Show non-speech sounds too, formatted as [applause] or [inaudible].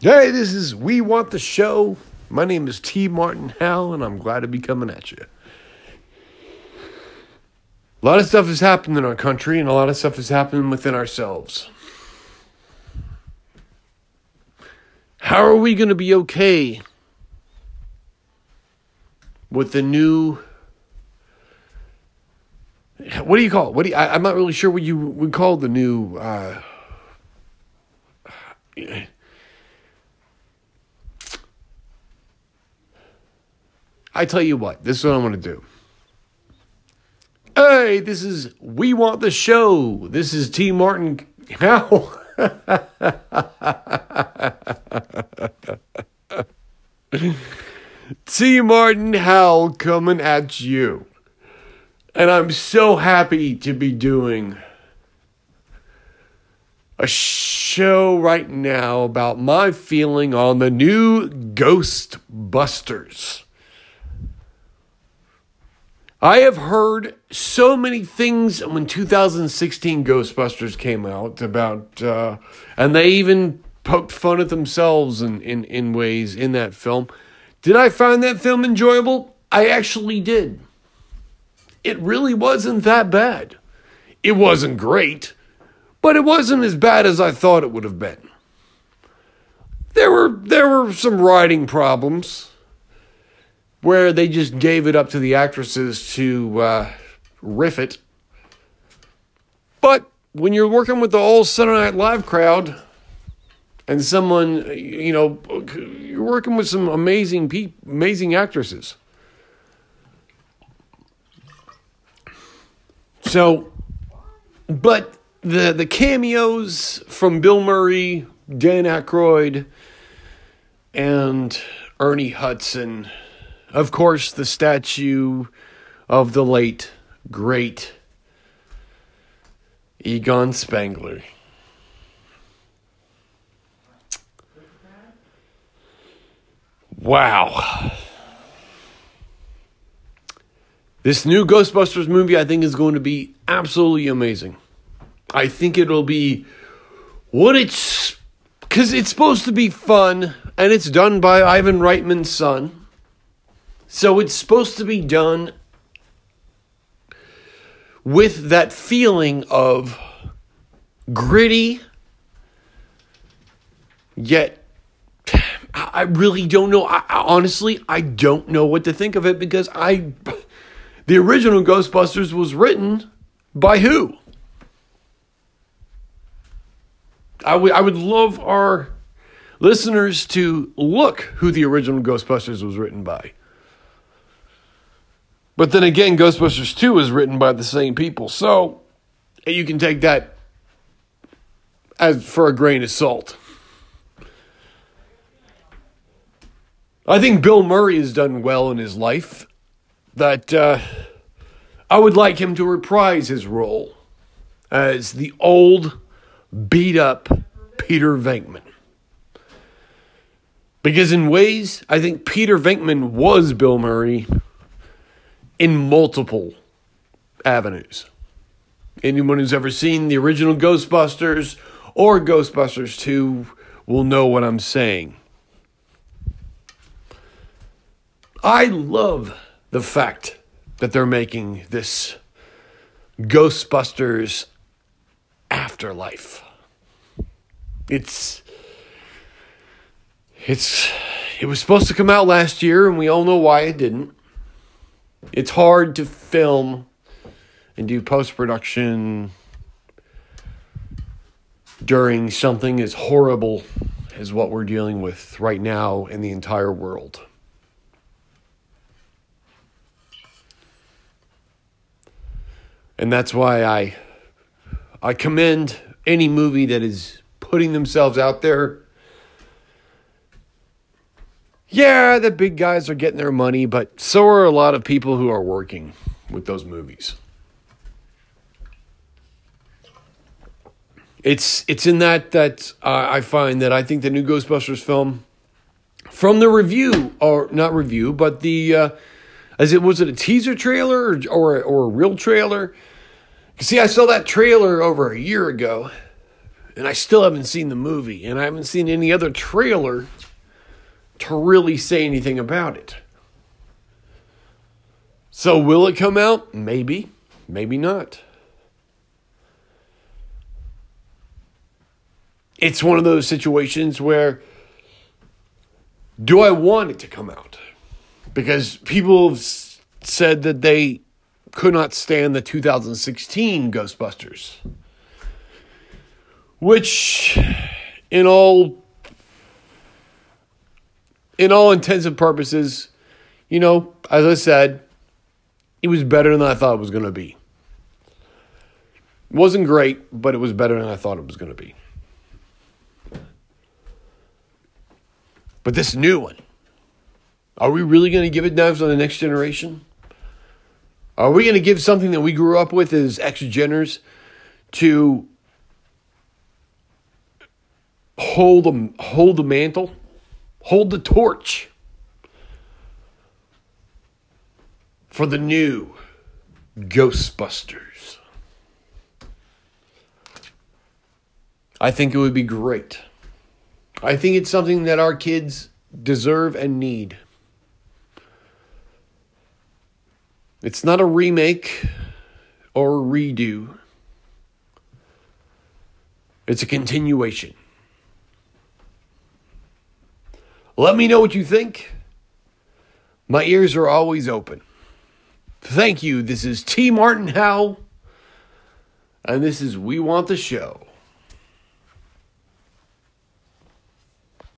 Hey, this is We Want the Show. My name is T. Martin Howell, and I'm glad to be coming at you. A lot of stuff has happened in our country, and a lot of stuff has happened within ourselves. How are we going to be okay with the new? What do you call it? What do you, I, am not really sure what you would call the new. Uh, I tell you what, this is what I'm going to do. Hey, this is We Want the Show. This is T. Martin [laughs] How? [laughs] T. Martin Howell coming at you. And I'm so happy to be doing a show right now about my feeling on the new Ghostbusters. I have heard so many things when 2016 Ghostbusters came out about, uh, and they even poked fun at themselves in, in, in ways in that film. Did I find that film enjoyable? I actually did. It really wasn't that bad. It wasn't great, but it wasn't as bad as I thought it would have been. There were there were some writing problems where they just gave it up to the actresses to uh, riff it. But when you're working with the whole Saturday Night Live crowd and someone, you know, you're working with some amazing pe- amazing actresses. So, but the the cameos from Bill Murray, Dan Aykroyd, and Ernie Hudson of course, the statue of the late, great Egon Spengler. Wow. This new Ghostbusters movie, I think, is going to be absolutely amazing. I think it'll be what it's because it's supposed to be fun and it's done by Ivan Reitman's son. So it's supposed to be done with that feeling of gritty, yet I really don't know. I, honestly, I don't know what to think of it because I, the original Ghostbusters was written by who? I would I would love our listeners to look who the original Ghostbusters was written by. But then again, Ghostbusters 2 was written by the same people. So you can take that as for a grain of salt. I think Bill Murray has done well in his life. That uh, I would like him to reprise his role as the old, beat up Peter Venkman. Because in ways, I think Peter Venkman was Bill Murray in multiple avenues. Anyone who's ever seen the original Ghostbusters or Ghostbusters 2 will know what I'm saying. I love the fact that they're making this Ghostbusters afterlife. It's it's it was supposed to come out last year and we all know why it didn't. It's hard to film and do post production during something as horrible as what we're dealing with right now in the entire world. And that's why I I commend any movie that is putting themselves out there yeah, the big guys are getting their money, but so are a lot of people who are working with those movies. It's it's in that that uh, I find that I think the new Ghostbusters film, from the review or not review, but the uh, as it was it a teaser trailer or or, or a real trailer? See, I saw that trailer over a year ago, And I still haven't seen the movie, and I haven't seen any other trailer to really say anything about it. So, will it come out? Maybe, maybe not. It's one of those situations where do I want it to come out? Because people have said that they could not stand the 2016 Ghostbusters. Which in all in all intents and purposes, you know, as I said, it was better than I thought it was going to be. It wasn't great, but it was better than I thought it was going to be. But this new one, are we really going to give it knives on the next generation? Are we going to give something that we grew up with as ex geners to hold the, hold the mantle, hold the torch for the new Ghostbusters? I think it would be great. I think it's something that our kids deserve and need. It's not a remake or a redo. It's a continuation. Let me know what you think. My ears are always open. Thank you. This is T. Martin Howe, and this is We Want the Show.